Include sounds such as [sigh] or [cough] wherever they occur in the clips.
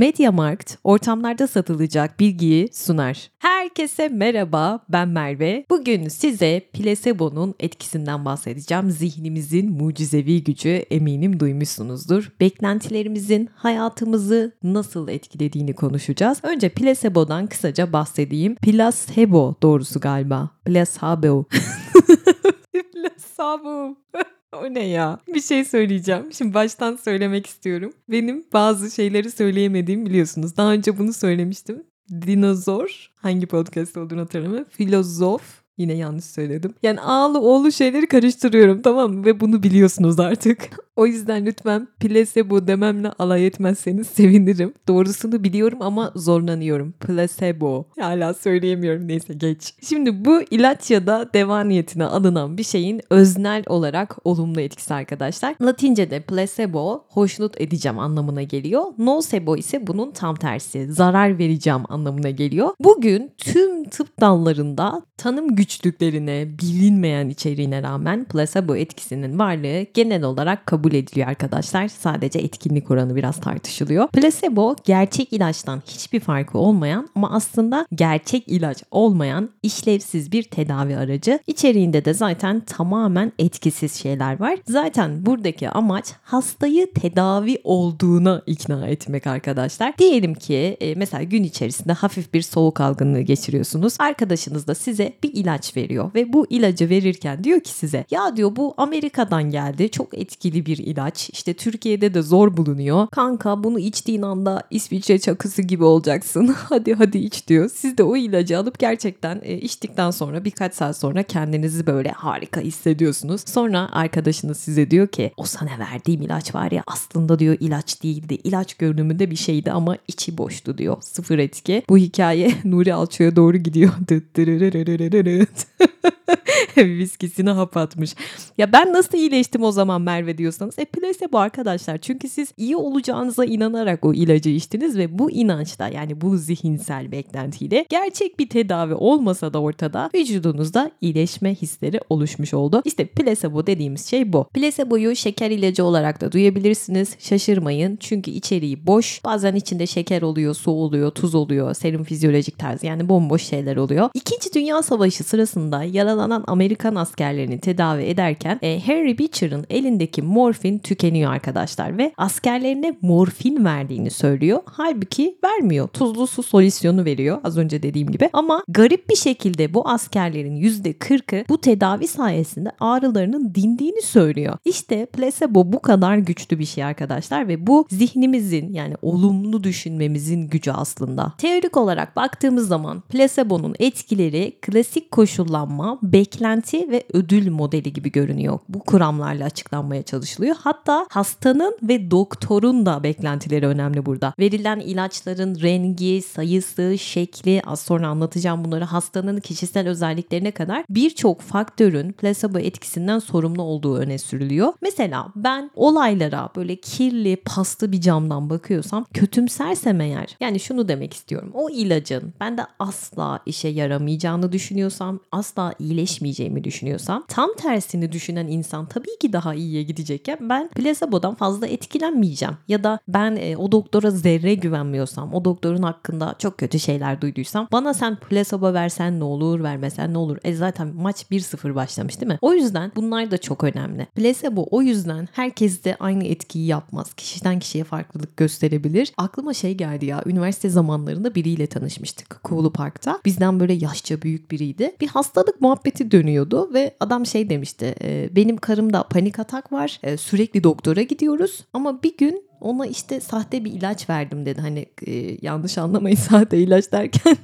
Mediamarkt ortamlarda satılacak bilgiyi sunar. Herkese merhaba, ben Merve. Bugün size plasebo'nun etkisinden bahsedeceğim. Zihnimizin mucizevi gücü eminim duymuşsunuzdur. Beklentilerimizin hayatımızı nasıl etkilediğini konuşacağız. Önce plasebo'dan kısaca bahsedeyim. Placebo doğrusu galiba. Placebo. [laughs] Placebo. [laughs] O ne ya? Bir şey söyleyeceğim. Şimdi baştan söylemek istiyorum. Benim bazı şeyleri söyleyemediğimi biliyorsunuz. Daha önce bunu söylemiştim. Dinozor. Hangi podcast olduğunu hatırlamıyorum. Filozof. Yine yanlış söyledim. Yani ağlı oğlu şeyleri karıştırıyorum tamam mı? Ve bunu biliyorsunuz artık. [laughs] O yüzden lütfen placebo dememle alay etmezseniz sevinirim. Doğrusunu biliyorum ama zorlanıyorum. Placebo. Hala söyleyemiyorum neyse geç. Şimdi bu ilaç ya da deva niyetine alınan bir şeyin öznel olarak olumlu etkisi arkadaşlar. Latince'de placebo hoşnut edeceğim anlamına geliyor. Nocebo ise bunun tam tersi. Zarar vereceğim anlamına geliyor. Bugün tüm tıp dallarında tanım güçlüklerine, bilinmeyen içeriğine rağmen placebo etkisinin varlığı genel olarak kabul ediliyor arkadaşlar. Sadece etkinlik oranı biraz tartışılıyor. Placebo gerçek ilaçtan hiçbir farkı olmayan ama aslında gerçek ilaç olmayan işlevsiz bir tedavi aracı. İçeriğinde de zaten tamamen etkisiz şeyler var. Zaten buradaki amaç hastayı tedavi olduğuna ikna etmek arkadaşlar. Diyelim ki e, mesela gün içerisinde hafif bir soğuk algınlığı geçiriyorsunuz. Arkadaşınız da size bir ilaç veriyor ve bu ilacı verirken diyor ki size ya diyor bu Amerika'dan geldi çok etkili bir ilaç. İşte Türkiye'de de zor bulunuyor. Kanka bunu içtiğin anda İsviçre çakısı gibi olacaksın. [laughs] hadi hadi iç diyor. Siz de o ilacı alıp gerçekten e, içtikten sonra birkaç saat sonra kendinizi böyle harika hissediyorsunuz. Sonra arkadaşınız size diyor ki o sana verdiğim ilaç var ya aslında diyor ilaç değildi. İlaç görünümünde bir şeydi ama içi boştu diyor. Sıfır etki. Bu hikaye [laughs] Nuri Alço'ya doğru gidiyor. [laughs] [laughs] Viskisini hap atmış. Ya ben nasıl iyileştim o zaman Merve diyorsanız. E bu arkadaşlar. Çünkü siz iyi olacağınıza inanarak o ilacı içtiniz ve bu inançta yani bu zihinsel beklentiyle gerçek bir tedavi olmasa da ortada vücudunuzda iyileşme hisleri oluşmuş oldu. İşte plasebo dediğimiz şey bu. Plasebo'yu şeker ilacı olarak da duyabilirsiniz. Şaşırmayın çünkü içeriği boş. Bazen içinde şeker oluyor, su oluyor, tuz oluyor, serum fizyolojik tarzı yani bomboş şeyler oluyor. İkinci Dünya Savaşı sırasında yaralanan Amerikan askerlerini tedavi ederken e, Henry Beecher'ın elindeki morfin tükeniyor arkadaşlar ve askerlerine morfin verdiğini söylüyor. Halbuki vermiyor. Tuzlu su solüsyonu veriyor az önce dediğim gibi. Ama garip bir şekilde bu askerlerin %40'ı bu tedavi sayesinde ağrılarının dindiğini söylüyor. İşte placebo bu kadar güçlü bir şey arkadaşlar ve bu zihnimizin yani olumlu düşünmemizin gücü aslında. Teorik olarak baktığımız zaman placebo'nun etkileri klasik koşullanma, beklenti ve ödül modeli gibi görünüyor. Bu kuramlarla açıklanmaya çalışılıyor. Hatta hastanın ve doktorun da beklentileri önemli burada. Verilen ilaçların rengi, sayısı, şekli az sonra anlatacağım bunları hastanın kişisel özelliklerine kadar birçok faktörün plasebo etkisinden sorumlu olduğu öne sürülüyor. Mesela ben olaylara böyle kirli, paslı bir camdan bakıyorsam kötümsersem eğer yani şunu demek istiyorum. O ilacın bende asla işe yaramayacağını düşünüyorsam, asla iyileşmeyeceğimi düşünüyorsam tam tersini düşünen insan tabii ki daha iyiye gidecekken ben plasebodan fazla etkilenmeyeceğim. Ya da ben e, o doktora zerre güvenmiyorsam, o doktorun hakkında çok kötü şeyler duyduysam bana sen plasebo versen ne olur, vermesen ne olur? E zaten maç 1-0 başlamış değil mi? O yüzden bunlar da çok önemli. Plasebo o yüzden herkeste aynı etkiyi yapmaz. Kişiden kişiye farklılık gösterebilir. Aklıma şey geldi ya, üniversite zamanlarında biriyle tanışmıştık Kuğulu Park'ta. Bizden böyle yaşça büyük biriydi. Bir hastalık muhabbeti dönüyordu ve adam şey demişti. E, benim karımda panik atak var. E, sürekli doktora gidiyoruz ama bir gün ona işte sahte bir ilaç verdim dedi. Hani e, yanlış anlamayın [laughs] sahte ilaç derken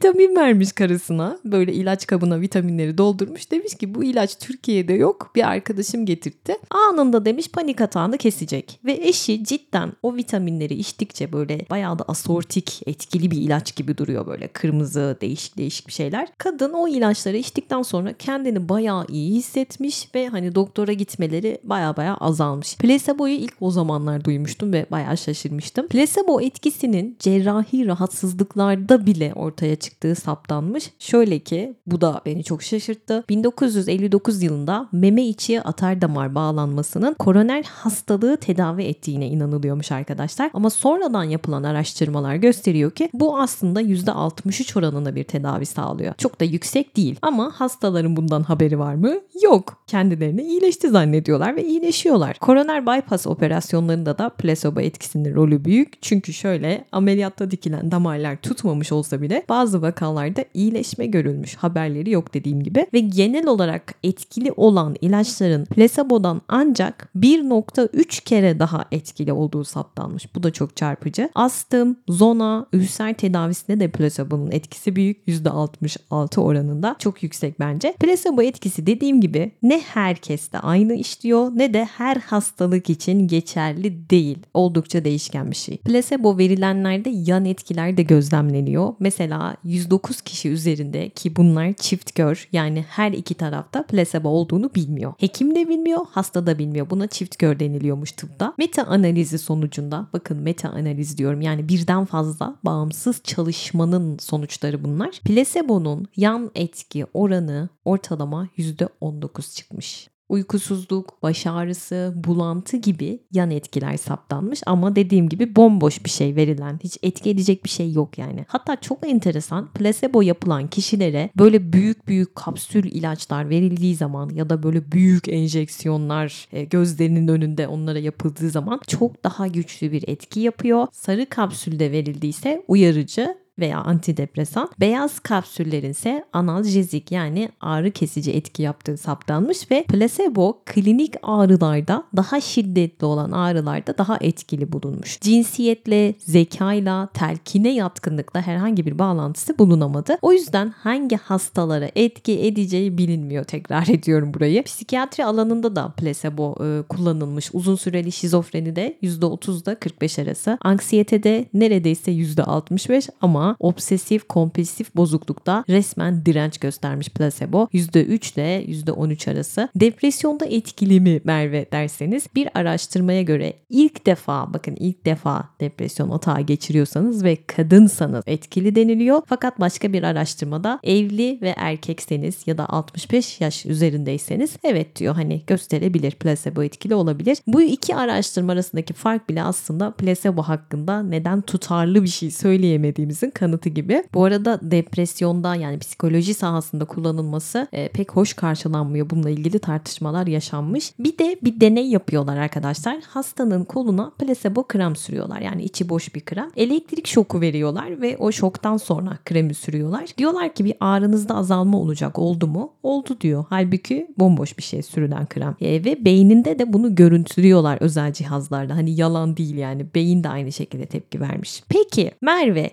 vitamin vermiş karısına. Böyle ilaç kabına vitaminleri doldurmuş. Demiş ki bu ilaç Türkiye'de yok. Bir arkadaşım getirtti. Anında demiş panik atağını kesecek. Ve eşi cidden o vitaminleri içtikçe böyle bayağı da asortik etkili bir ilaç gibi duruyor böyle. Kırmızı değişik değişik bir şeyler. Kadın o ilaçları içtikten sonra kendini bayağı iyi hissetmiş ve hani doktora gitmeleri bayağı bayağı azalmış. Placebo'yu ilk o zamanlar duymuştum ve bayağı şaşırmıştım. Placebo etkisinin cerrahi rahatsızlıklarda bile ortaya çıktı çıktığı saptanmış. Şöyle ki bu da beni çok şaşırttı. 1959 yılında meme içi atar damar bağlanmasının koroner hastalığı tedavi ettiğine inanılıyormuş arkadaşlar. Ama sonradan yapılan araştırmalar gösteriyor ki bu aslında %63 oranında bir tedavi sağlıyor. Çok da yüksek değil ama hastaların bundan haberi var mı? Yok. Kendilerini iyileşti zannediyorlar ve iyileşiyorlar. Koroner bypass operasyonlarında da plasebo etkisinin rolü büyük. Çünkü şöyle ameliyatta dikilen damarlar tutmamış olsa bile bazı vakalarda iyileşme görülmüş. Haberleri yok dediğim gibi. Ve genel olarak etkili olan ilaçların plasebodan ancak 1.3 kere daha etkili olduğu saptanmış. Bu da çok çarpıcı. Astım, zona, ülser tedavisinde de plasebonun etkisi büyük. %66 oranında. Çok yüksek bence. Plasebo etkisi dediğim gibi ne herkeste aynı işliyor ne de her hastalık için geçerli değil. Oldukça değişken bir şey. Plasebo verilenlerde yan etkiler de gözlemleniyor. Mesela 109 kişi üzerinde ki bunlar çift gör yani her iki tarafta plasebo olduğunu bilmiyor. Hekim de bilmiyor, hasta da bilmiyor. Buna çift gör deniliyormuş tıpta. Meta analizi sonucunda bakın meta analiz diyorum yani birden fazla bağımsız çalışmanın sonuçları bunlar. Plasebo'nun yan etki oranı ortalama %19 çıkmış uykusuzluk, baş ağrısı, bulantı gibi yan etkiler saptanmış ama dediğim gibi bomboş bir şey verilen, hiç etki edecek bir şey yok yani. Hatta çok enteresan plasebo yapılan kişilere böyle büyük büyük kapsül ilaçlar verildiği zaman ya da böyle büyük enjeksiyonlar e, gözlerinin önünde onlara yapıldığı zaman çok daha güçlü bir etki yapıyor. Sarı kapsülde verildiyse uyarıcı veya antidepresan. Beyaz kapsüllerin ise analjezik yani ağrı kesici etki yaptığı saptanmış ve placebo klinik ağrılarda daha şiddetli olan ağrılarda daha etkili bulunmuş. Cinsiyetle, zekayla, telkine yatkınlıkla herhangi bir bağlantısı bulunamadı. O yüzden hangi hastalara etki edeceği bilinmiyor tekrar [laughs] ediyorum burayı. Psikiyatri alanında da placebo e, kullanılmış. Uzun süreli şizofrenide %30'da 45 arası. Anksiyetede neredeyse %65 ama obsesif kompulsif bozuklukta resmen direnç göstermiş placebo. %3 ile %13 arası. Depresyonda etkili mi Merve derseniz bir araştırmaya göre ilk defa bakın ilk defa depresyon atağı geçiriyorsanız ve kadınsanız etkili deniliyor. Fakat başka bir araştırmada evli ve erkekseniz ya da 65 yaş üzerindeyseniz evet diyor hani gösterebilir placebo etkili olabilir. Bu iki araştırma arasındaki fark bile aslında placebo hakkında neden tutarlı bir şey söyleyemediğimizin kanıtı gibi. Bu arada depresyonda yani psikoloji sahasında kullanılması e, pek hoş karşılanmıyor. Bununla ilgili tartışmalar yaşanmış. Bir de bir deney yapıyorlar arkadaşlar. Hastanın koluna placebo krem sürüyorlar. Yani içi boş bir krem. Elektrik şoku veriyorlar ve o şoktan sonra kremi sürüyorlar. Diyorlar ki bir ağrınızda azalma olacak. Oldu mu? Oldu diyor. Halbuki bomboş bir şey sürülen krem. E, ve beyninde de bunu görüntülüyorlar özel cihazlarla. Hani yalan değil yani. Beyin de aynı şekilde tepki vermiş. Peki Merve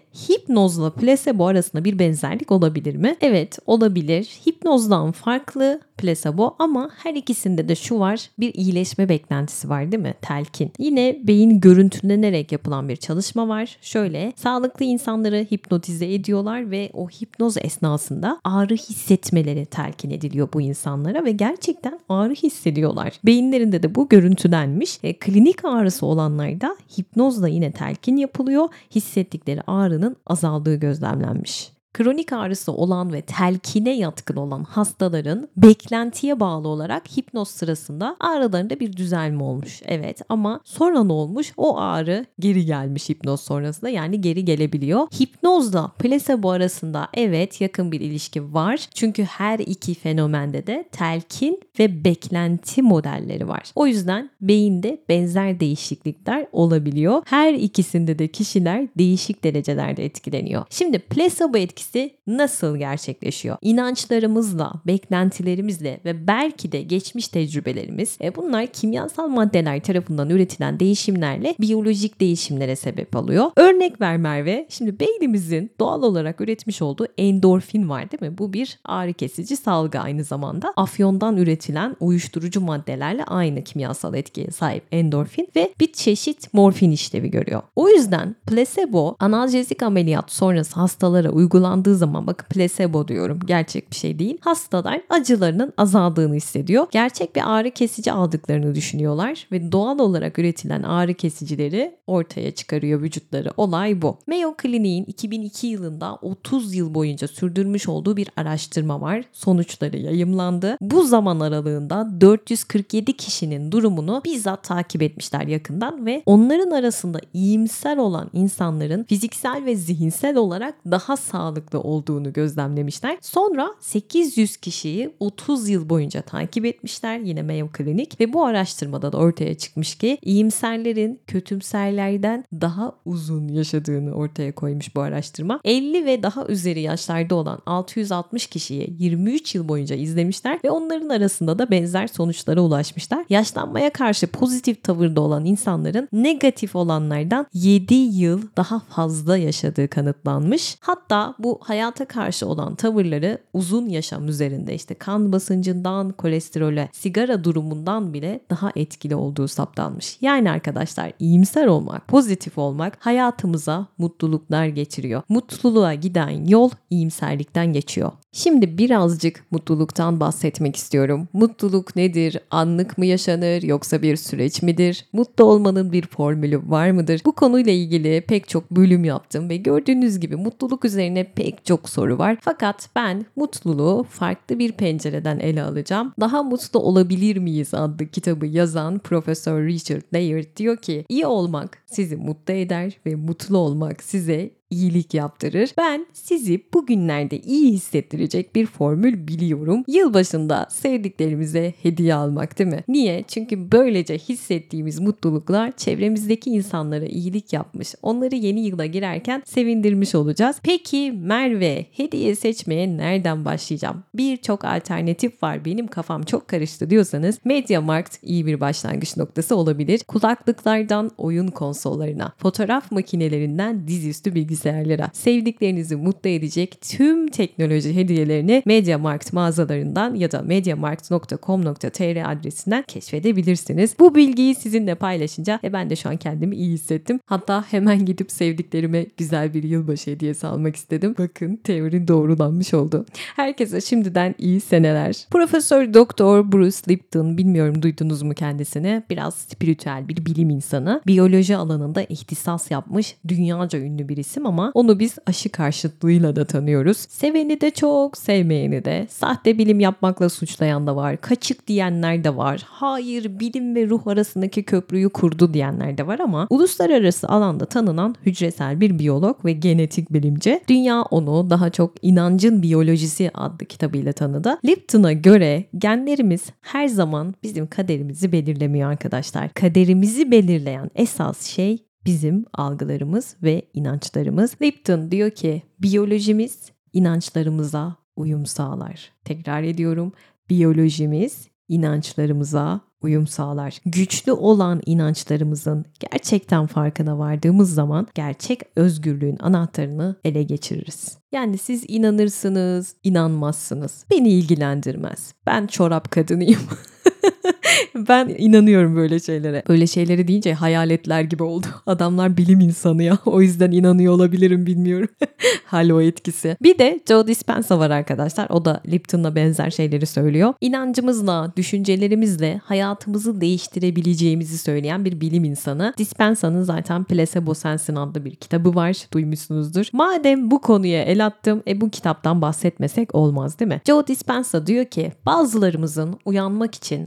hipnozla plasebo arasında bir benzerlik olabilir mi? Evet olabilir. Hipnozdan farklı plasebo ama her ikisinde de şu var bir iyileşme beklentisi var değil mi? Telkin. Yine beyin görüntülenerek yapılan bir çalışma var. Şöyle sağlıklı insanları hipnotize ediyorlar ve o hipnoz esnasında ağrı hissetmeleri telkin ediliyor bu insanlara ve gerçekten ağrı hissediyorlar. Beyinlerinde de bu görüntülenmiş. E, klinik ağrısı olanlarda hipnozla yine telkin yapılıyor. Hissettikleri ağrının azaldığı gözlemlenmiş kronik ağrısı olan ve telkine yatkın olan hastaların beklentiye bağlı olarak hipnoz sırasında ağrılarında bir düzelme olmuş. Evet ama sonra ne olmuş? O ağrı geri gelmiş hipnoz sonrasında yani geri gelebiliyor. Hipnozla plasebo arasında evet yakın bir ilişki var. Çünkü her iki fenomende de telkin ve beklenti modelleri var. O yüzden beyinde benzer değişiklikler olabiliyor. Her ikisinde de kişiler değişik derecelerde etkileniyor. Şimdi etkisi etkisi nasıl gerçekleşiyor? İnançlarımızla, beklentilerimizle ve belki de geçmiş tecrübelerimiz e, bunlar kimyasal maddeler tarafından üretilen değişimlerle biyolojik değişimlere sebep alıyor. Örnek ver Merve. Şimdi beynimizin doğal olarak üretmiş olduğu endorfin var değil mi? Bu bir ağrı kesici salgı aynı zamanda. Afyondan üretilen uyuşturucu maddelerle aynı kimyasal etkiye sahip endorfin ve bir çeşit morfin işlevi görüyor. O yüzden plasebo analjezik ameliyat sonrası hastalara uygulandığı zaman bakın placebo diyorum gerçek bir şey değil. Hastalar acılarının azaldığını hissediyor. Gerçek bir ağrı kesici aldıklarını düşünüyorlar ve doğal olarak üretilen ağrı kesicileri ortaya çıkarıyor vücutları. Olay bu. Mayo Clinic'in 2002 yılında 30 yıl boyunca sürdürmüş olduğu bir araştırma var. Sonuçları yayımlandı. Bu zaman aralığında 447 kişinin durumunu bizzat takip etmişler yakından ve onların arasında iyimser olan insanların fiziksel ve zihinsel olarak daha sağlıklı olduğunu gözlemlemişler. Sonra 800 kişiyi 30 yıl boyunca takip etmişler yine Mayo Clinic ve bu araştırmada da ortaya çıkmış ki iyimserlerin kötümserlerden daha uzun yaşadığını ortaya koymuş bu araştırma. 50 ve daha üzeri yaşlarda olan 660 kişiye 23 yıl boyunca izlemişler ve onların arasında da benzer sonuçlara ulaşmışlar. Yaşlanmaya karşı pozitif tavırda olan insanların negatif olanlardan 7 yıl daha fazla yaşadığı kanıtlanmış. Hatta bu hayata karşı olan tavırları uzun yaşam üzerinde işte kan basıncından kolesterole, sigara durumundan bile daha etkili olduğu saptanmış. Yani arkadaşlar iyimser olmak, pozitif olmak hayatımıza mutluluklar getiriyor. Mutluluğa giden yol iyimserlikten geçiyor. Şimdi birazcık mutluluktan bahsetmek istiyorum. Mutluluk nedir? Anlık mı yaşanır yoksa bir süreç midir? Mutlu olmanın bir formülü var mıdır? Bu konuyla ilgili pek çok bölüm yaptım ve gördüğünüz gibi mutluluk üzerine pek çok soru var. Fakat ben mutluluğu farklı bir pencereden ele alacağım. Daha mutlu olabilir miyiz adlı kitabı yazan Profesör Richard Layard diyor ki iyi olmak sizi mutlu eder ve mutlu olmak size iyilik yaptırır. Ben sizi bugünlerde iyi hissettirecek bir formül biliyorum. Yılbaşında sevdiklerimize hediye almak değil mi? Niye? Çünkü böylece hissettiğimiz mutluluklar çevremizdeki insanlara iyilik yapmış. Onları yeni yıla girerken sevindirmiş olacağız. Peki Merve hediye seçmeye nereden başlayacağım? Birçok alternatif var. Benim kafam çok karıştı diyorsanız MediaMarkt iyi bir başlangıç noktası olabilir. Kulaklıklardan oyun konsollarına, fotoğraf makinelerinden dizüstü bilgisayar bilgisayarlara sevdiklerinizi mutlu edecek tüm teknoloji hediyelerini MediaMarkt mağazalarından ya da mediamarkt.com.tr adresinden keşfedebilirsiniz. Bu bilgiyi sizinle paylaşınca e ben de şu an kendimi iyi hissettim. Hatta hemen gidip sevdiklerime güzel bir yılbaşı hediyesi almak istedim. Bakın teori doğrulanmış oldu. Herkese şimdiden iyi seneler. Profesör Doktor Bruce Lipton bilmiyorum duydunuz mu kendisini? Biraz spiritüel bir bilim insanı. Biyoloji alanında ihtisas yapmış dünyaca ünlü bir isim ama onu biz aşı karşıtlığıyla da tanıyoruz. Seveni de çok, sevmeyeni de. Sahte bilim yapmakla suçlayan da var. Kaçık diyenler de var. Hayır bilim ve ruh arasındaki köprüyü kurdu diyenler de var ama uluslararası alanda tanınan hücresel bir biyolog ve genetik bilimci. Dünya onu daha çok inancın biyolojisi adlı kitabıyla tanıdı. Lipton'a göre genlerimiz her zaman bizim kaderimizi belirlemiyor arkadaşlar. Kaderimizi belirleyen esas şey bizim algılarımız ve inançlarımız. Lipton diyor ki biyolojimiz inançlarımıza uyum sağlar. Tekrar ediyorum. Biyolojimiz inançlarımıza uyum sağlar. Güçlü olan inançlarımızın gerçekten farkına vardığımız zaman gerçek özgürlüğün anahtarını ele geçiririz. Yani siz inanırsınız, inanmazsınız. Beni ilgilendirmez. Ben çorap kadınıyım. [laughs] ben inanıyorum böyle şeylere. Böyle şeyleri deyince hayaletler gibi oldu. [laughs] Adamlar bilim insanı ya. O yüzden inanıyor olabilirim bilmiyorum. [laughs] Halo etkisi. Bir de Joe Dispenza var arkadaşlar. O da Lipton'la benzer şeyleri söylüyor. İnancımızla, düşüncelerimizle hayatımızı değiştirebileceğimizi söyleyen bir bilim insanı. Dispensa'nın zaten Placebo Sensin adlı bir kitabı var. Duymuşsunuzdur. Madem bu konuya el attım, e bu kitaptan bahsetmesek olmaz değil mi? Joe Dispenza diyor ki bazılarımızın uyanmak için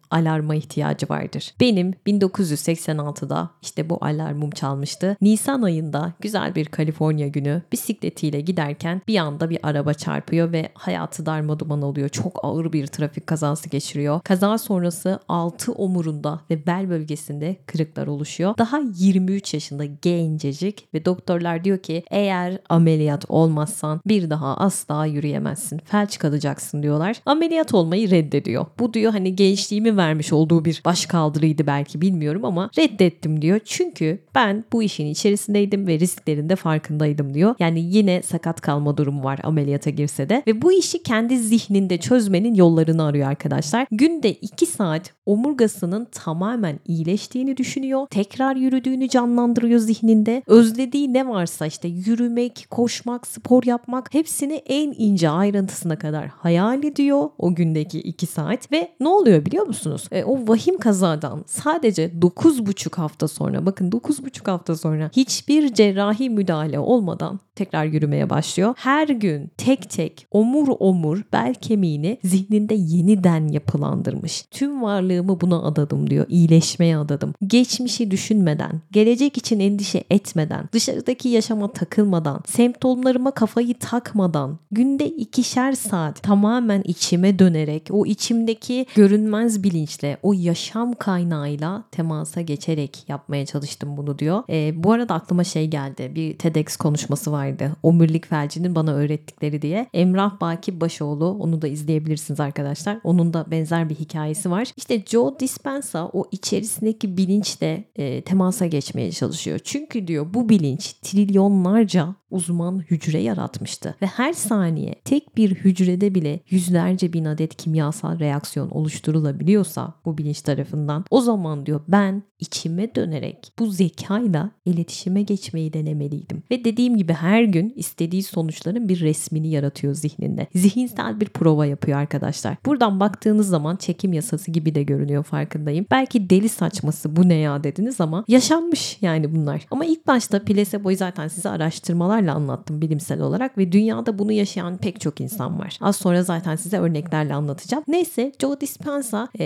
alarma ihtiyacı vardır. Benim 1986'da işte bu alarmım çalmıştı. Nisan ayında güzel bir Kaliforniya günü bisikletiyle giderken bir anda bir araba çarpıyor ve hayatı darmaduman oluyor. Çok ağır bir trafik kazası geçiriyor. Kaza sonrası altı omurunda ve bel bölgesinde kırıklar oluşuyor. Daha 23 yaşında gencecik ve doktorlar diyor ki eğer ameliyat olmazsan bir daha asla yürüyemezsin. Felç kalacaksın diyorlar. Ameliyat olmayı reddediyor. Bu diyor hani gençliğimi vermiş olduğu bir başkaldırıydı belki bilmiyorum ama reddettim diyor. Çünkü ben bu işin içerisindeydim ve risklerinde farkındaydım diyor. Yani yine sakat kalma durumu var ameliyata girse de ve bu işi kendi zihninde çözmenin yollarını arıyor arkadaşlar. Günde 2 saat omurgasının tamamen iyileştiğini düşünüyor. Tekrar yürüdüğünü canlandırıyor zihninde. Özlediği ne varsa işte yürümek, koşmak, spor yapmak hepsini en ince ayrıntısına kadar hayal ediyor o gündeki 2 saat ve ne oluyor biliyor musunuz? E, o vahim kazadan sadece 9,5 hafta sonra bakın 9,5 hafta sonra hiçbir cerrahi müdahale olmadan tekrar yürümeye başlıyor. Her gün tek tek omur omur bel kemiğini zihninde yeniden yapılandırmış. Tüm varlığımı buna adadım diyor. İyileşmeye adadım. Geçmişi düşünmeden, gelecek için endişe etmeden, dışarıdaki yaşama takılmadan, semptomlarıma kafayı takmadan, günde ikişer saat tamamen içime dönerek, o içimdeki görünmez bilinçle, o yaşam kaynağıyla temasa geçerek yapmaya çalıştım bunu diyor. E, bu arada aklıma şey geldi. Bir TEDx konuşması vardı. Omurilik felcinin bana öğrettikleri diye. Emrah Baki Başoğlu onu da izleyebilirsiniz arkadaşlar. Onun da benzer bir hikayesi var. İşte Joe Dispenza o içerisindeki bilinçle e, temasa geçmeye çalışıyor. Çünkü diyor bu bilinç trilyonlarca uzman hücre yaratmıştı ve her saniye tek bir hücrede bile yüzlerce bin adet kimyasal reaksiyon oluşturulabiliyorsa bu bilinç tarafından o zaman diyor ben içime dönerek bu zekayla iletişime geçmeyi denemeliydim. Ve dediğim gibi her gün istediği sonuçların bir resmini yaratıyor zihninde. Zihinsel bir prova yapıyor arkadaşlar. Buradan baktığınız zaman çekim yasası gibi de görünüyor farkındayım. Belki deli saçması bu ne ya dediniz ama yaşanmış yani bunlar. Ama ilk başta plaseboyu zaten size araştırmalarla anlattım bilimsel olarak ve dünyada bunu yaşayan pek çok insan var. Az sonra zaten size örneklerle anlatacağım. Neyse Joe Dispenza e,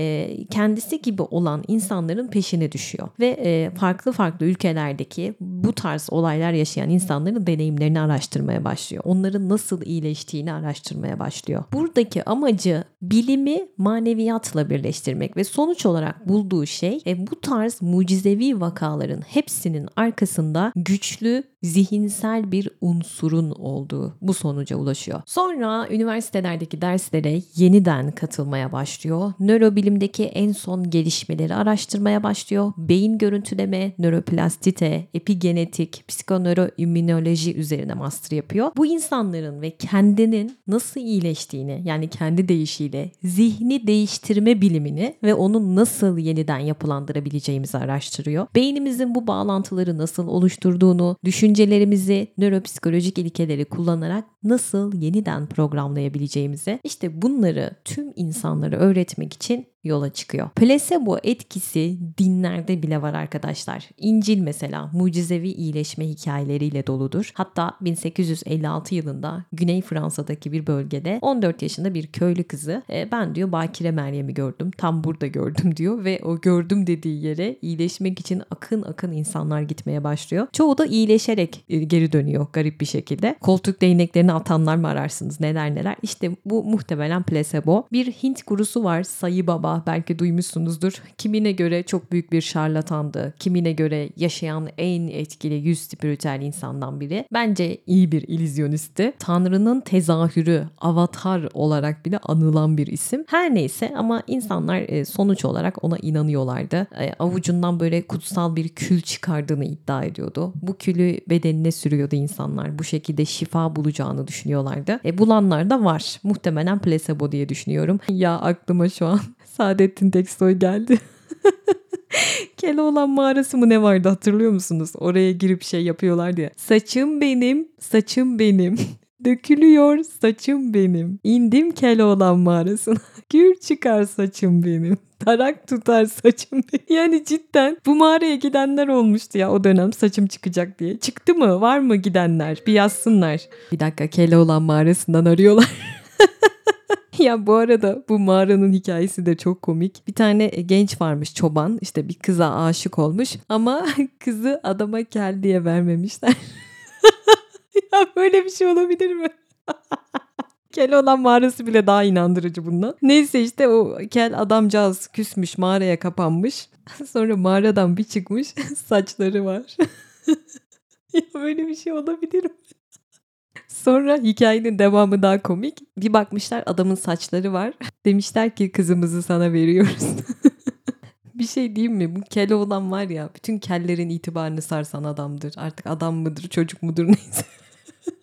kendisi gibi olan insanların peşine düşüyor ve e, farklı farklı ülkelerdeki bu tarz olaylar yaşayan insanların deneyimlerini araştırmaya başlıyor. Onların nasıl iyileştiğini araştırmaya başlıyor. Buradaki amacı bilimi maneviyatla birleştirmek ve sonuç olarak bulduğu şey e, bu tarz mucizevi vakaların hepsinin arkasında güçlü zihinsel bir unsurun olduğu bu sonuca ulaşıyor. Sonra üniversitelerdeki derslere yeniden katılmaya başlıyor. Nörobilimdeki en son gelişmeleri araştırmaya başlıyor. Beyin görüntüleme, nöroplastite, epigenetik, psikonöroimmünoloji üzerine master yapıyor. Bu insanların ve kendinin nasıl iyileştiğini yani kendi değişiyle zihni değiştirme bilimini ve onu nasıl yeniden yapılandırabileceğimizi araştırıyor. Beynimizin bu bağlantıları nasıl oluşturduğunu, düşüncelerimizi, nöropsikolojik ilkeleri kullanarak nasıl yeniden programlayabileceğimizi işte bunları tüm insanlara öğretmek için yola çıkıyor. Plasebo etkisi dinlerde bile var arkadaşlar. İncil mesela mucizevi iyileşme hikayeleriyle doludur. Hatta 1856 yılında Güney Fransa'daki bir bölgede 14 yaşında bir köylü kızı e, ben diyor Bakire Meryem'i gördüm. Tam burada gördüm [laughs] diyor ve o gördüm dediği yere iyileşmek için akın akın insanlar gitmeye başlıyor. Çoğu da iyileşerek e, geri dönüyor garip bir şekilde. Koltuk değneklerini atanlar mı ararsınız neler neler. İşte bu muhtemelen plasebo. Bir Hint gurusu var Sayı Baba belki duymuşsunuzdur. Kimine göre çok büyük bir şarlatandı. Kimine göre yaşayan en etkili yüz spiritüel insandan biri. Bence iyi bir illüzyonisti. Tanrı'nın tezahürü, avatar olarak bile anılan bir isim. Her neyse ama insanlar e, sonuç olarak ona inanıyorlardı. E, avucundan böyle kutsal bir kül çıkardığını iddia ediyordu. Bu külü bedenine sürüyordu insanlar. Bu şekilde şifa bulacağını düşünüyorlardı. E, bulanlar da var. Muhtemelen plasebo diye düşünüyorum. [laughs] ya aklıma şu an Saadettin Teksoy geldi. [laughs] Keloğlan mağarası mı ne vardı hatırlıyor musunuz? Oraya girip şey yapıyorlar diye. Saçım benim, saçım benim. [laughs] Dökülüyor saçım benim. İndim Keloğlan mağarasına. [laughs] Gür çıkar saçım benim. Tarak tutar saçım benim. Yani cidden bu mağaraya gidenler olmuştu ya o dönem saçım çıkacak diye. Çıktı mı? Var mı gidenler? Bir yazsınlar. Bir dakika Keloğlan mağarasından arıyorlar. [laughs] ya bu arada bu mağaranın hikayesi de çok komik. Bir tane genç varmış çoban işte bir kıza aşık olmuş ama [laughs] kızı adama kel diye vermemişler. [laughs] ya böyle bir şey olabilir mi? Kel olan mağarası bile daha inandırıcı bundan. Neyse işte o kel adamcağız küsmüş mağaraya kapanmış. Sonra mağaradan bir çıkmış saçları var. ya böyle bir şey olabilir mi? Sonra hikayenin devamı daha komik. Bir bakmışlar adamın saçları var. [laughs] Demişler ki kızımızı sana veriyoruz. [laughs] bir şey diyeyim mi? Bu kele olan var ya bütün kellerin itibarını sarsan adamdır. Artık adam mıdır çocuk mudur [laughs] neyse.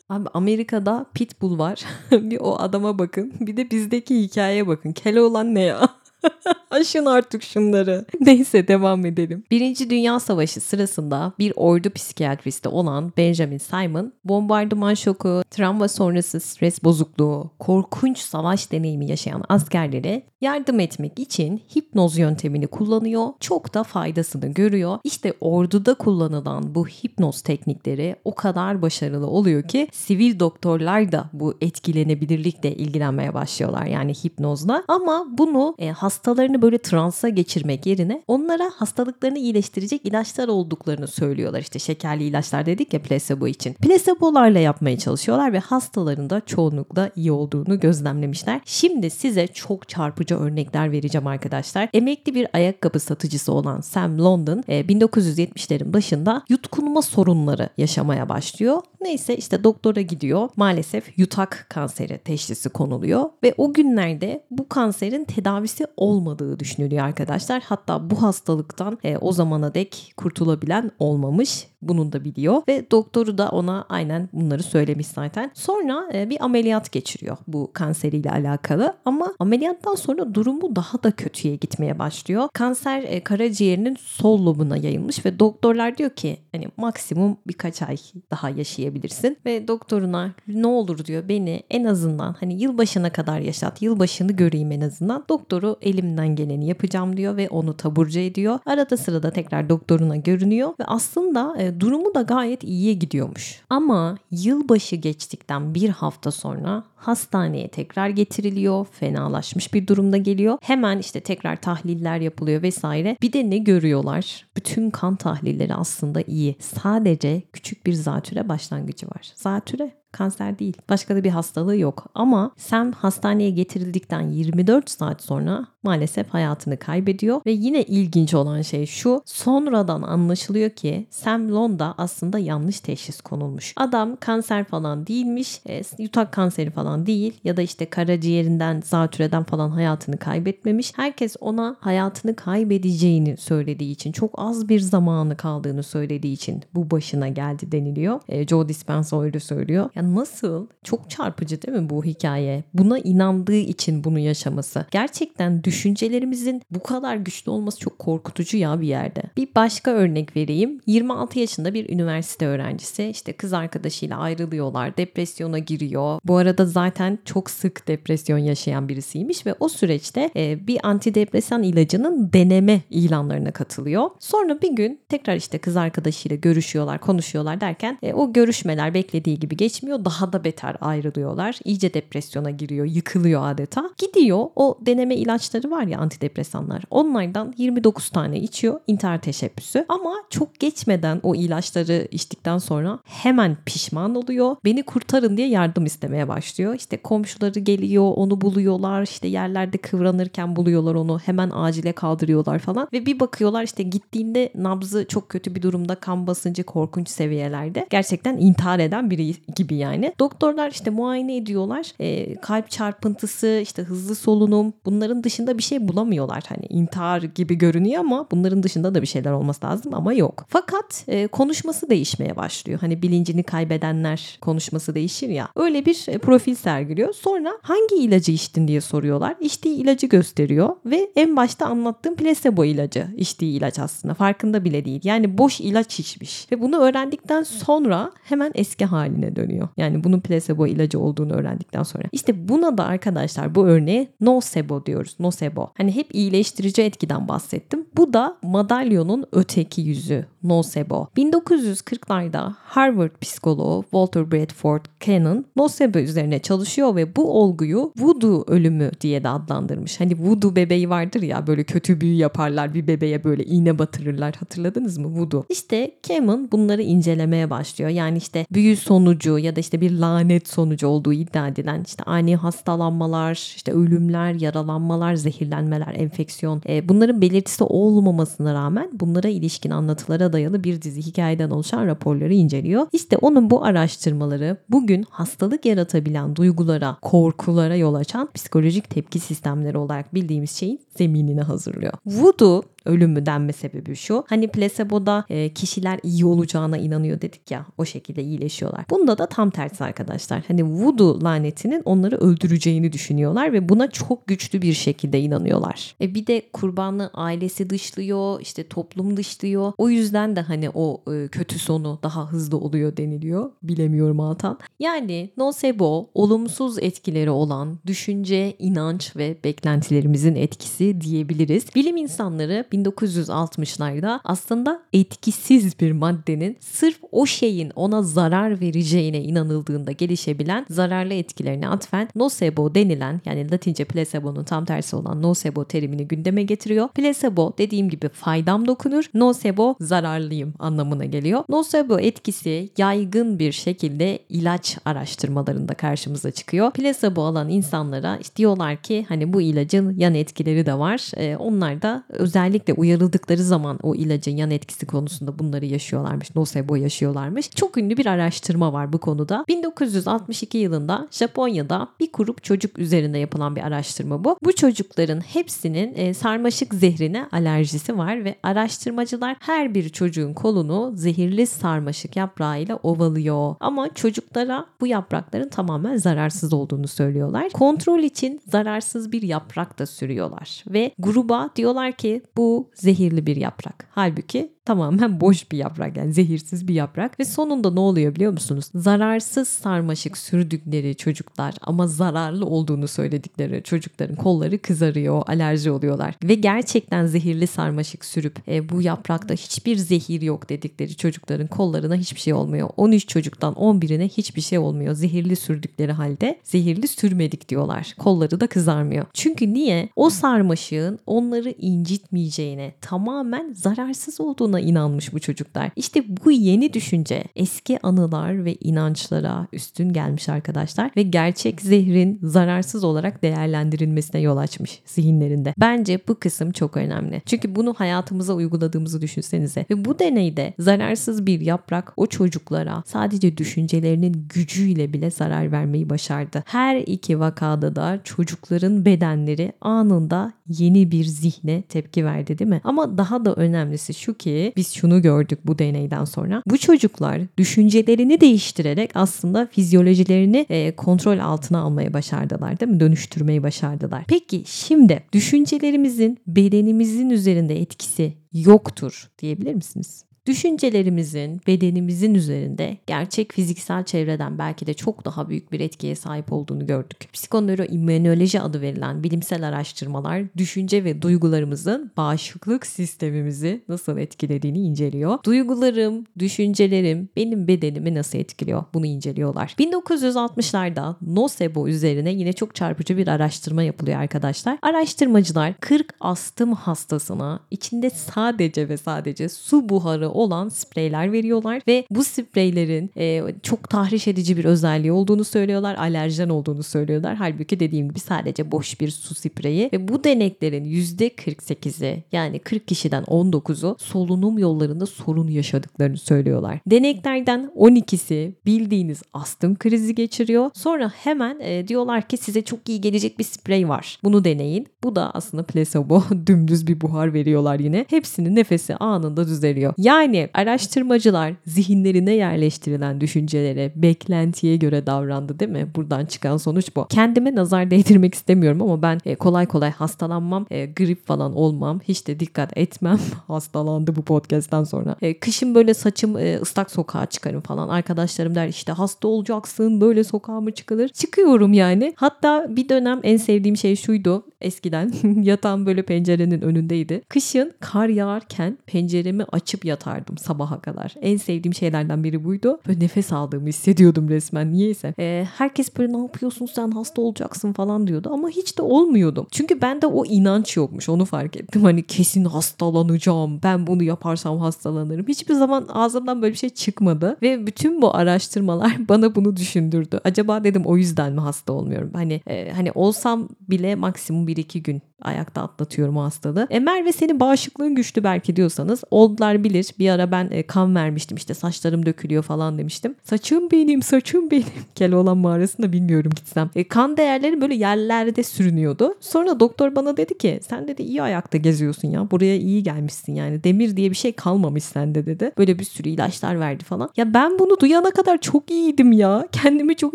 Abi Amerika'da pitbull var. bir o adama bakın. Bir de bizdeki hikayeye bakın. Kele olan ne ya? [laughs] Aşın artık şunları. Neyse devam edelim. Birinci Dünya Savaşı sırasında bir ordu psikiyatristi olan Benjamin Simon, bombardıman şoku, travma sonrası stres bozukluğu, korkunç savaş deneyimi yaşayan askerlere yardım etmek için hipnoz yöntemini kullanıyor. Çok da faydasını görüyor. İşte orduda kullanılan bu hipnoz teknikleri o kadar başarılı oluyor ki sivil doktorlar da bu etkilenebilirlikle ilgilenmeye başlıyorlar. Yani hipnozla. Ama bunu e, hastalarını böyle transa geçirmek yerine onlara hastalıklarını iyileştirecek ilaçlar olduklarını söylüyorlar. İşte şekerli ilaçlar dedik ya placebo için. Placebolarla yapmaya çalışıyorlar ve hastaların da çoğunlukla iyi olduğunu gözlemlemişler. Şimdi size çok çarpıcı örnekler vereceğim arkadaşlar. Emekli bir ayakkabı satıcısı olan Sam London 1970'lerin başında yutkunma sorunları yaşamaya başlıyor. Neyse işte doktora gidiyor. Maalesef yutak kanseri teşhisi konuluyor ve o günlerde bu kanserin tedavisi olmadığı düşünülüyor arkadaşlar. Hatta bu hastalıktan e, o zamana dek kurtulabilen olmamış. Bunun da biliyor ve doktoru da ona aynen bunları söylemiş zaten. Sonra e, bir ameliyat geçiriyor bu kanseriyle alakalı ama ameliyattan sonra durumu daha da kötüye gitmeye başlıyor. Kanser e, karaciğerinin sol lobuna yayılmış ve doktorlar diyor ki hani maksimum birkaç ay daha yaşayabilirsin ve doktoruna ne olur diyor beni en azından hani yılbaşına kadar yaşat yılbaşını göreyim en azından doktoru elimden geleni yapacağım diyor ve onu taburcu ediyor. Arada sırada tekrar doktoruna görünüyor ve aslında durumu da gayet iyiye gidiyormuş. Ama yılbaşı geçtikten bir hafta sonra hastaneye tekrar getiriliyor. Fenalaşmış bir durumda geliyor. Hemen işte tekrar tahliller yapılıyor vesaire. Bir de ne görüyorlar? Bütün kan tahlilleri aslında iyi. Sadece küçük bir zatüre başlangıcı var. Zatüre kanser değil. Başka da bir hastalığı yok. Ama Sam hastaneye getirildikten 24 saat sonra maalesef hayatını kaybediyor. Ve yine ilginç olan şey şu. Sonradan anlaşılıyor ki Sam Londa aslında yanlış teşhis konulmuş. Adam kanser falan değilmiş. E, yutak kanseri falan değil. Ya da işte karaciğerinden, zatürreden falan hayatını kaybetmemiş. Herkes ona hayatını kaybedeceğini söylediği için, çok az bir zamanı kaldığını söylediği için bu başına geldi deniliyor. E, Joe Dispenza öyle söylüyor. Ya nasıl? Çok çarpıcı değil mi bu hikaye? Buna inandığı için bunu yaşaması. Gerçekten düşüncelerimizin bu kadar güçlü olması çok korkutucu ya bir yerde. Bir başka örnek vereyim. 26 yaşında bir üniversite öğrencisi işte kız arkadaşıyla ayrılıyorlar. Depresyona giriyor. Bu arada zaten çok sık depresyon yaşayan birisiymiş ve o süreçte e, bir antidepresan ilacının deneme ilanlarına katılıyor. Sonra bir gün tekrar işte kız arkadaşıyla görüşüyorlar, konuşuyorlar derken e, o görüşmeler beklediği gibi geçmiyor. Daha da beter ayrılıyorlar. İyice depresyona giriyor, yıkılıyor adeta. Gidiyor o deneme ilaçları var ya antidepresanlar. Onlardan 29 tane içiyor intihar teşebbüsü. Ama çok geçmeden o ilaçları içtikten sonra hemen pişman oluyor. Beni kurtarın diye yardım istemeye başlıyor. İşte komşuları geliyor, onu buluyorlar. İşte yerlerde kıvranırken buluyorlar onu. Hemen acile kaldırıyorlar falan. Ve bir bakıyorlar işte gittiğinde nabzı çok kötü bir durumda, kan basıncı korkunç seviyelerde. Gerçekten intihar eden biri gibi yani. Doktorlar işte muayene ediyorlar. E, kalp çarpıntısı, işte hızlı solunum bunların dışında bir şey bulamıyorlar. Hani intihar gibi görünüyor ama bunların dışında da bir şeyler olması lazım ama yok. Fakat e, konuşması değişmeye başlıyor. Hani bilincini kaybedenler konuşması değişir ya. Öyle bir e, profil sergiliyor. Sonra hangi ilacı içtin diye soruyorlar. İçtiği ilacı gösteriyor ve en başta anlattığım placebo ilacı içtiği ilaç aslında. Farkında bile değil. Yani boş ilaç içmiş. Ve bunu öğrendikten sonra hemen eski haline dönüyor. Yani bunun placebo ilacı olduğunu öğrendikten sonra. İşte buna da arkadaşlar bu örneğe nocebo diyoruz. Nocebo. Hani hep iyileştirici etkiden bahsettim. Bu da madalyonun öteki yüzü. Nocebo. 1940'larda Harvard psikoloğu Walter Bradford Cannon nocebo üzerine çalışıyor ve bu olguyu voodoo ölümü diye de adlandırmış. Hani voodoo bebeği vardır ya böyle kötü büyü yaparlar bir bebeğe böyle iğne batırırlar hatırladınız mı voodoo? İşte Cannon bunları incelemeye başlıyor. Yani işte büyü sonucu ya da işte bir lanet sonucu olduğu iddia edilen işte ani hastalanmalar, işte ölümler, yaralanmalar, zehirlenmeler, enfeksiyon e, bunların belirtisi olmamasına rağmen bunlara ilişkin anlatılara dayalı bir dizi hikayeden oluşan raporları inceliyor. İşte onun bu araştırmaları bugün hastalık yaratabilen duygulara, korkulara yol açan psikolojik tepki sistemleri olarak bildiğimiz şeyin zeminini hazırlıyor. Voodoo ölümü denme sebebi şu. Hani plaseboda e, kişiler iyi olacağına inanıyor dedik ya o şekilde iyileşiyorlar. Bunda da tam tersi arkadaşlar. Hani voodoo lanetinin onları öldüreceğini düşünüyorlar ve buna çok güçlü bir şekilde inanıyorlar. E bir de kurbanı ailesi dışlıyor, işte toplum dışlıyor. O yüzden de hani o e, kötü sonu daha hızlı oluyor deniliyor. Bilemiyorum Altan. Yani nocebo olumsuz etkileri olan düşünce, inanç ve beklentilerimizin etkisi diyebiliriz. Bilim insanları 1960'larda aslında etkisiz bir maddenin sırf o şeyin ona zarar vereceğine inanıldığında gelişebilen zararlı etkilerini atfen nocebo denilen yani Latince placebo'nun tam tersi olan nocebo terimini gündeme getiriyor. Placebo dediğim gibi faydam dokunur, nocebo zararlıyım anlamına geliyor. Nocebo etkisi yaygın bir şekilde ilaç araştırmalarında karşımıza çıkıyor. Placebo alan insanlara işte diyorlar ki hani bu ilacın yan etkileri de var. Ee, onlar da özellikle uyarıldıkları zaman o ilacın yan etkisi konusunda bunları yaşıyorlarmış. Nocebo yaşıyorlarmış. Çok ünlü bir araştırma var bu konuda. 1962 yılında Japonya'da bir grup çocuk üzerinde yapılan bir araştırma bu. Bu çocukların hepsinin e, sarmaşık zehrine alerjisi var ve araştırmacılar her bir çocuğun kolunu zehirli sarmaşık yaprağıyla ovalıyor. Ama çocuklara bu yaprakların tamamen zararsız olduğunu söylüyorlar. Kontrol için zararsız bir yaprak da sürüyorlar ve gruba diyorlar ki bu zehirli bir yaprak. Halbuki tamamen boş bir yaprak yani zehirsiz bir yaprak ve sonunda ne oluyor biliyor musunuz? Zararsız sarmaşık sürdükleri çocuklar ama zararlı olduğunu söyledikleri çocukların kolları kızarıyor, alerji oluyorlar ve gerçekten zehirli sarmaşık sürüp e, bu yaprakta hiçbir zehir yok dedikleri çocukların kollarına hiçbir şey olmuyor. 13 çocuktan 11'ine hiçbir şey olmuyor. Zehirli sürdükleri halde zehirli sürmedik diyorlar. Kolları da kızarmıyor. Çünkü niye? O sarmaşığın onları incitmeyeceğine, tamamen zararsız olduğuna inanmış bu çocuklar. İşte bu yeni düşünce eski anılar ve inançlara üstün gelmiş arkadaşlar ve gerçek zehrin zararsız olarak değerlendirilmesine yol açmış zihinlerinde. Bence bu kısım çok önemli. Çünkü bunu hayatımıza uyguladığımızı düşünsenize ve bu deneyde zararsız bir yaprak o çocuklara sadece düşüncelerinin gücüyle bile zarar vermeyi başardı. Her iki vakada da çocukların bedenleri anında yeni bir zihne tepki verdi değil mi? Ama daha da önemlisi şu ki biz şunu gördük bu deneyden sonra. Bu çocuklar düşüncelerini değiştirerek aslında fizyolojilerini e, kontrol altına almaya başardılar değil mi? Dönüştürmeyi başardılar. Peki şimdi düşüncelerimizin bedenimizin üzerinde etkisi yoktur diyebilir misiniz? Düşüncelerimizin, bedenimizin üzerinde gerçek fiziksel çevreden belki de çok daha büyük bir etkiye sahip olduğunu gördük. Psikonöroimmünoloji adı verilen bilimsel araştırmalar düşünce ve duygularımızın bağışıklık sistemimizi nasıl etkilediğini inceliyor. Duygularım, düşüncelerim benim bedenimi nasıl etkiliyor? Bunu inceliyorlar. 1960'larda nocebo üzerine yine çok çarpıcı bir araştırma yapılıyor arkadaşlar. Araştırmacılar 40 astım hastasına içinde sadece ve sadece su buharı olan spreyler veriyorlar ve bu spreylerin e, çok tahriş edici bir özelliği olduğunu söylüyorlar. Alerjen olduğunu söylüyorlar. Halbuki dediğim gibi sadece boş bir su spreyi ve bu deneklerin %48'i yani 40 kişiden 19'u solunum yollarında sorun yaşadıklarını söylüyorlar. Deneklerden 12'si bildiğiniz astım krizi geçiriyor. Sonra hemen e, diyorlar ki size çok iyi gelecek bir sprey var. Bunu deneyin. Bu da aslında placebo. [laughs] Dümdüz bir buhar veriyorlar yine. Hepsinin nefesi anında düzeliyor. Yani araştırmacılar zihinlerine yerleştirilen düşüncelere, beklentiye göre davrandı değil mi? Buradan çıkan sonuç bu. Kendime nazar değdirmek istemiyorum ama ben e, kolay kolay hastalanmam, e, grip falan olmam, hiç de dikkat etmem. [laughs] Hastalandı bu podcast'tan sonra. E, kışın böyle saçım ıslak sokağa çıkarım falan. Arkadaşlarım der işte hasta olacaksın, böyle sokağa mı çıkılır? Çıkıyorum yani. Hatta bir dönem en sevdiğim şey şuydu eskiden. [laughs] Yatağım böyle pencerenin önündeydi. Kışın kar yağarken penceremi açıp yatardım sabaha kadar. En sevdiğim şeylerden biri buydu. Böyle nefes aldığımı hissediyordum resmen niyeyse. Ee, herkes böyle ne yapıyorsun sen hasta olacaksın falan diyordu ama hiç de olmuyordum. Çünkü bende o inanç yokmuş onu fark ettim. Hani kesin hastalanacağım ben bunu yaparsam hastalanırım. Hiçbir zaman ağzımdan böyle bir şey çıkmadı ve bütün bu araştırmalar [laughs] bana bunu düşündürdü. Acaba dedim o yüzden mi hasta olmuyorum? Hani e, hani olsam bile maksimum 1-2 gün ayakta atlatıyorum o hastalığı. E Merve senin bağışıklığın güçlü belki diyorsanız oldular bilir. Bir ara ben e, kan vermiştim işte saçlarım dökülüyor falan demiştim. Saçım benim saçım benim. [laughs] Keloğlan mağarasında bilmiyorum gitsem. E, kan değerleri böyle yerlerde sürünüyordu. Sonra doktor bana dedi ki sen dedi iyi ayakta geziyorsun ya. Buraya iyi gelmişsin yani. Demir diye bir şey kalmamış sende dedi. Böyle bir sürü ilaçlar verdi falan. Ya ben bunu duyana kadar çok iyiydim ya. Kendimi çok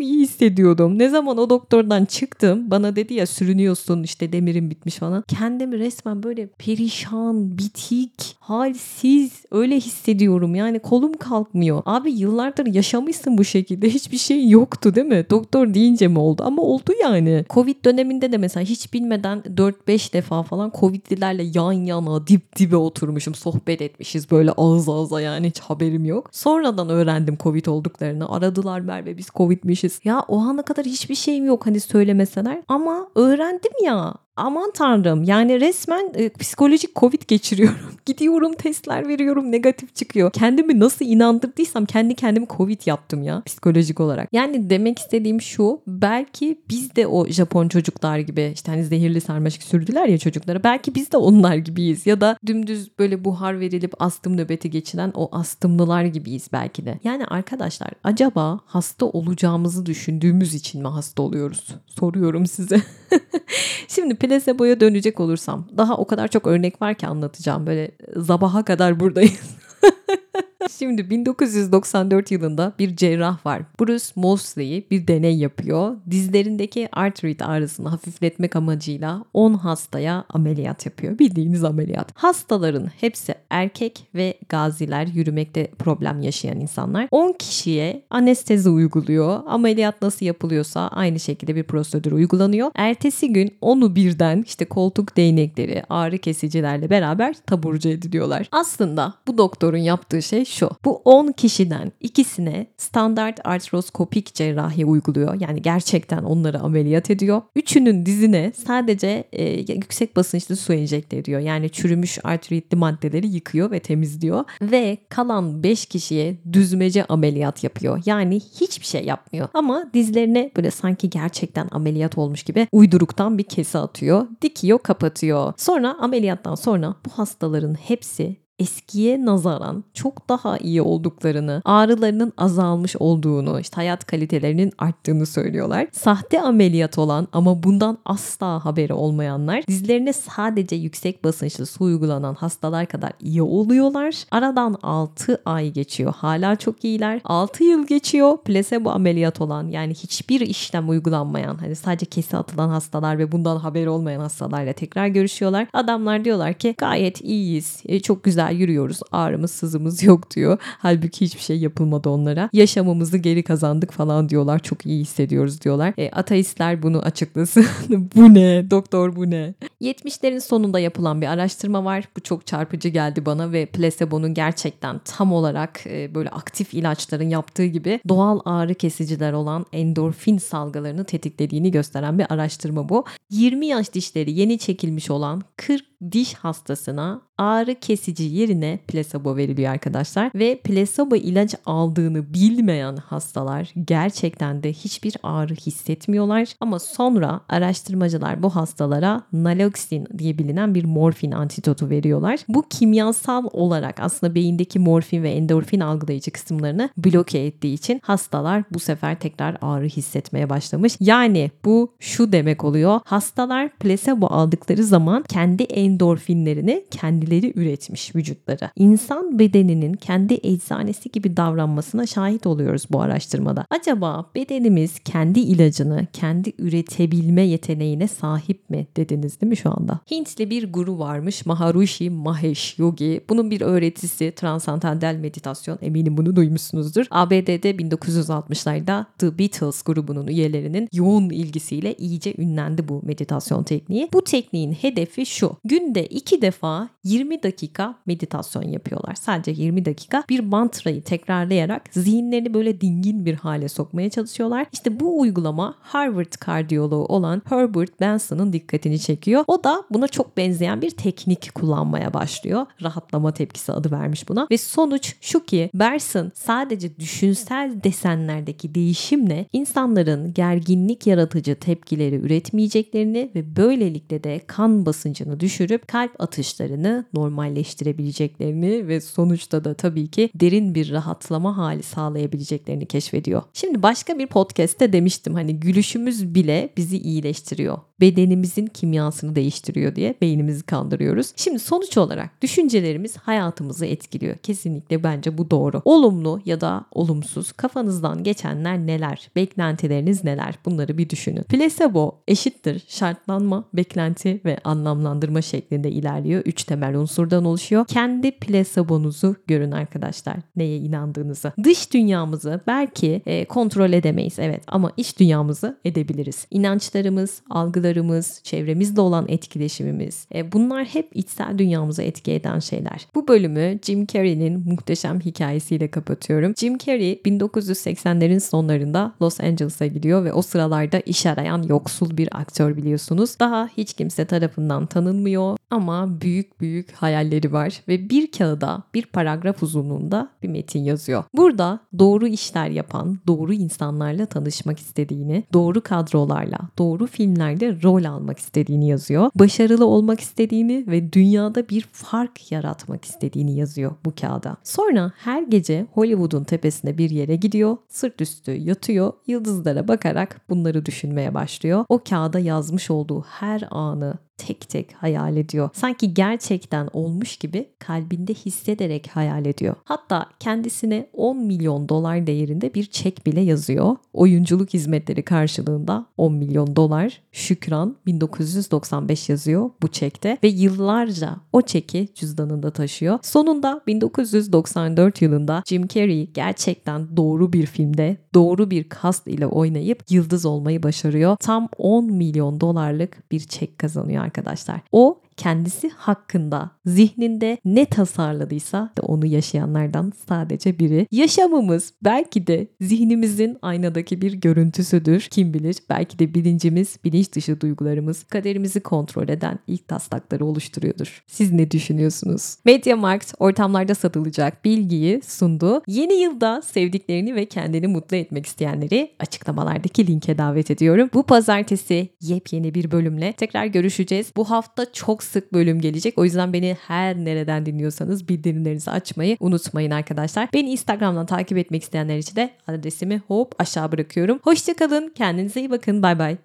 iyi hissediyordum. Ne zaman o doktordan çıktım bana dedi ya sürünüyorsun işte demirin bitmiş falan. Kendimi resmen böyle perişan, bitik, halsiz öyle hissediyorum. Yani kolum kalkmıyor. Abi yıllardır yaşamışsın bu şekilde. [laughs] Hiçbir şey yoktu değil mi? Doktor deyince mi oldu? Ama oldu yani. Covid döneminde de mesela hiç bilmeden 4-5 defa falan Covid'lilerle yan yana dip dibe oturmuşum. Sohbet etmişiz böyle ağız ağza yani hiç haberim yok. Sonradan öğrendim Covid olduklarını. Aradılar Merve biz Covid'mişiz. Ya o ana kadar hiçbir şeyim yok hani söylemeseler. Ama öğrendim ya aman tanrım yani resmen e, psikolojik covid geçiriyorum. [laughs] Gidiyorum testler veriyorum negatif çıkıyor. Kendimi nasıl inandırdıysam kendi kendimi covid yaptım ya psikolojik olarak. Yani demek istediğim şu belki biz de o Japon çocuklar gibi işte hani zehirli sarmaşık sürdüler ya çocuklara. Belki biz de onlar gibiyiz ya da dümdüz böyle buhar verilip astım nöbeti geçiren o astımlılar gibiyiz belki de. Yani arkadaşlar acaba hasta olacağımızı düşündüğümüz için mi hasta oluyoruz? Soruyorum size. [laughs] Şimdi plasebo'ya dönecek olursam daha o kadar çok örnek var ki anlatacağım. Böyle zabaha kadar buradayız. [laughs] Şimdi 1994 yılında bir cerrah var. Bruce Mosley bir deney yapıyor. Dizlerindeki artrit ağrısını hafifletmek amacıyla 10 hastaya ameliyat yapıyor. Bildiğiniz ameliyat. Hastaların hepsi erkek ve gaziler yürümekte problem yaşayan insanlar. 10 kişiye anestezi uyguluyor. Ameliyat nasıl yapılıyorsa aynı şekilde bir prosedür uygulanıyor. Ertesi gün onu birden işte koltuk değnekleri, ağrı kesicilerle beraber taburcu ediliyorlar. Aslında bu doktorun yaptığı şey şu. Bu 10 kişiden ikisine standart artroskopik cerrahi uyguluyor. Yani gerçekten onları ameliyat ediyor. Üçünün dizine sadece e, yüksek basınçlı su enjekte ediyor. Yani çürümüş artritli maddeleri yıkıyor ve temizliyor. Ve kalan 5 kişiye düzmece ameliyat yapıyor. Yani hiçbir şey yapmıyor. Ama dizlerine böyle sanki gerçekten ameliyat olmuş gibi uyduruktan bir kese atıyor. Dikiyor kapatıyor. Sonra ameliyattan sonra bu hastaların hepsi eskiye nazaran çok daha iyi olduklarını, ağrılarının azalmış olduğunu, işte hayat kalitelerinin arttığını söylüyorlar. Sahte ameliyat olan ama bundan asla haberi olmayanlar dizlerine sadece yüksek basınçlı su uygulanan hastalar kadar iyi oluyorlar. Aradan 6 ay geçiyor. Hala çok iyiler. 6 yıl geçiyor. Plasebo ameliyat olan yani hiçbir işlem uygulanmayan hani sadece kesi atılan hastalar ve bundan haberi olmayan hastalarla tekrar görüşüyorlar. Adamlar diyorlar ki gayet iyiyiz. E, çok güzel yürüyoruz. Ağrımız sızımız yok diyor. Halbuki hiçbir şey yapılmadı onlara. Yaşamımızı geri kazandık falan diyorlar. Çok iyi hissediyoruz diyorlar. E, ateistler bunu açıklasın. [laughs] bu ne? Doktor bu ne? 70'lerin sonunda yapılan bir araştırma var. Bu çok çarpıcı geldi bana ve placebo'nun gerçekten tam olarak e, böyle aktif ilaçların yaptığı gibi doğal ağrı kesiciler olan endorfin salgılarını tetiklediğini gösteren bir araştırma bu. 20 yaş dişleri yeni çekilmiş olan 40 diş hastasına ağrı kesici yerine plasebo veriliyor arkadaşlar. Ve plasebo ilaç aldığını bilmeyen hastalar gerçekten de hiçbir ağrı hissetmiyorlar. Ama sonra araştırmacılar bu hastalara naloxin diye bilinen bir morfin antidotu veriyorlar. Bu kimyasal olarak aslında beyindeki morfin ve endorfin algılayıcı kısımlarını bloke ettiği için hastalar bu sefer tekrar ağrı hissetmeye başlamış. Yani bu şu demek oluyor. Hastalar plasebo aldıkları zaman kendi endorfinlerini kendileri üretmiş vücutları. İnsan bedeninin kendi eczanesi gibi davranmasına şahit oluyoruz bu araştırmada. Acaba bedenimiz kendi ilacını kendi üretebilme yeteneğine sahip mi dediniz değil mi şu anda? Hintli bir guru varmış Maharishi Mahesh Yogi. Bunun bir öğretisi transandantal meditasyon eminim bunu duymuşsunuzdur. ABD'de 1960'larda The Beatles grubunun üyelerinin yoğun ilgisiyle iyice ünlendi bu meditasyon tekniği. Bu tekniğin hedefi şu. Gün günde iki defa 20 dakika meditasyon yapıyorlar. Sadece 20 dakika bir mantrayı tekrarlayarak zihinlerini böyle dingin bir hale sokmaya çalışıyorlar. İşte bu uygulama Harvard kardiyoloğu olan Herbert Benson'ın dikkatini çekiyor. O da buna çok benzeyen bir teknik kullanmaya başlıyor. Rahatlama tepkisi adı vermiş buna. Ve sonuç şu ki Benson sadece düşünsel desenlerdeki değişimle insanların gerginlik yaratıcı tepkileri üretmeyeceklerini ve böylelikle de kan basıncını düşürüp kalp atışlarını normalleştirebileceklerini ve sonuçta da tabii ki derin bir rahatlama hali sağlayabileceklerini keşfediyor. Şimdi başka bir podcast'te demiştim hani gülüşümüz bile bizi iyileştiriyor. Bedenimizin kimyasını değiştiriyor diye beynimizi kandırıyoruz. Şimdi sonuç olarak düşüncelerimiz hayatımızı etkiliyor. Kesinlikle bence bu doğru. Olumlu ya da olumsuz kafanızdan geçenler neler? Beklentileriniz neler? Bunları bir düşünün. Placebo eşittir şartlanma, beklenti ve anlamlandırma şeklinde ilerliyor. Üç temel unsurdan oluşuyor. Kendi plasebonuzu görün arkadaşlar. Neye inandığınızı. Dış dünyamızı belki e, kontrol edemeyiz evet ama iç dünyamızı edebiliriz. İnançlarımız, algılarımız, çevremizle olan etkileşimimiz e, bunlar hep içsel dünyamıza etki eden şeyler. Bu bölümü Jim Carrey'nin muhteşem hikayesiyle kapatıyorum. Jim Carrey 1980'lerin sonlarında Los Angeles'a gidiyor ve o sıralarda iş arayan yoksul bir aktör biliyorsunuz. Daha hiç kimse tarafından tanınmıyor ama büyük büyük hayalleri var ve bir kağıda bir paragraf uzunluğunda bir metin yazıyor. Burada doğru işler yapan, doğru insanlarla tanışmak istediğini, doğru kadrolarla, doğru filmlerde rol almak istediğini yazıyor. Başarılı olmak istediğini ve dünyada bir fark yaratmak istediğini yazıyor bu kağıda. Sonra her gece Hollywood'un tepesine bir yere gidiyor, sırt üstü yatıyor, yıldızlara bakarak bunları düşünmeye başlıyor. O kağıda yazmış olduğu her anı tek tek hayal ediyor. Sanki gerçekten olmuş gibi kalbinde hissederek hayal ediyor. Hatta kendisine 10 milyon dolar değerinde bir çek bile yazıyor. Oyunculuk hizmetleri karşılığında 10 milyon dolar. Şükran 1995 yazıyor bu çekte ve yıllarca o çeki cüzdanında taşıyor. Sonunda 1994 yılında Jim Carrey gerçekten doğru bir filmde doğru bir kast ile oynayıp yıldız olmayı başarıyor. Tam 10 milyon dolarlık bir çek kazanıyor arkadaşlar. O kendisi hakkında zihninde ne tasarladıysa da onu yaşayanlardan sadece biri. Yaşamımız belki de zihnimizin aynadaki bir görüntüsüdür. Kim bilir belki de bilincimiz, bilinç dışı duygularımız kaderimizi kontrol eden ilk taslakları oluşturuyordur. Siz ne düşünüyorsunuz? Mediamarkt ortamlarda satılacak bilgiyi sundu. Yeni yılda sevdiklerini ve kendini mutlu etmek isteyenleri açıklamalardaki linke davet ediyorum. Bu pazartesi yepyeni bir bölümle tekrar görüşeceğiz. Bu hafta çok sık bölüm gelecek. O yüzden beni her nereden dinliyorsanız bildirimlerinizi açmayı unutmayın arkadaşlar. Beni Instagram'dan takip etmek isteyenler için de adresimi hop aşağı bırakıyorum. Hoşçakalın. Kendinize iyi bakın. Bay bay.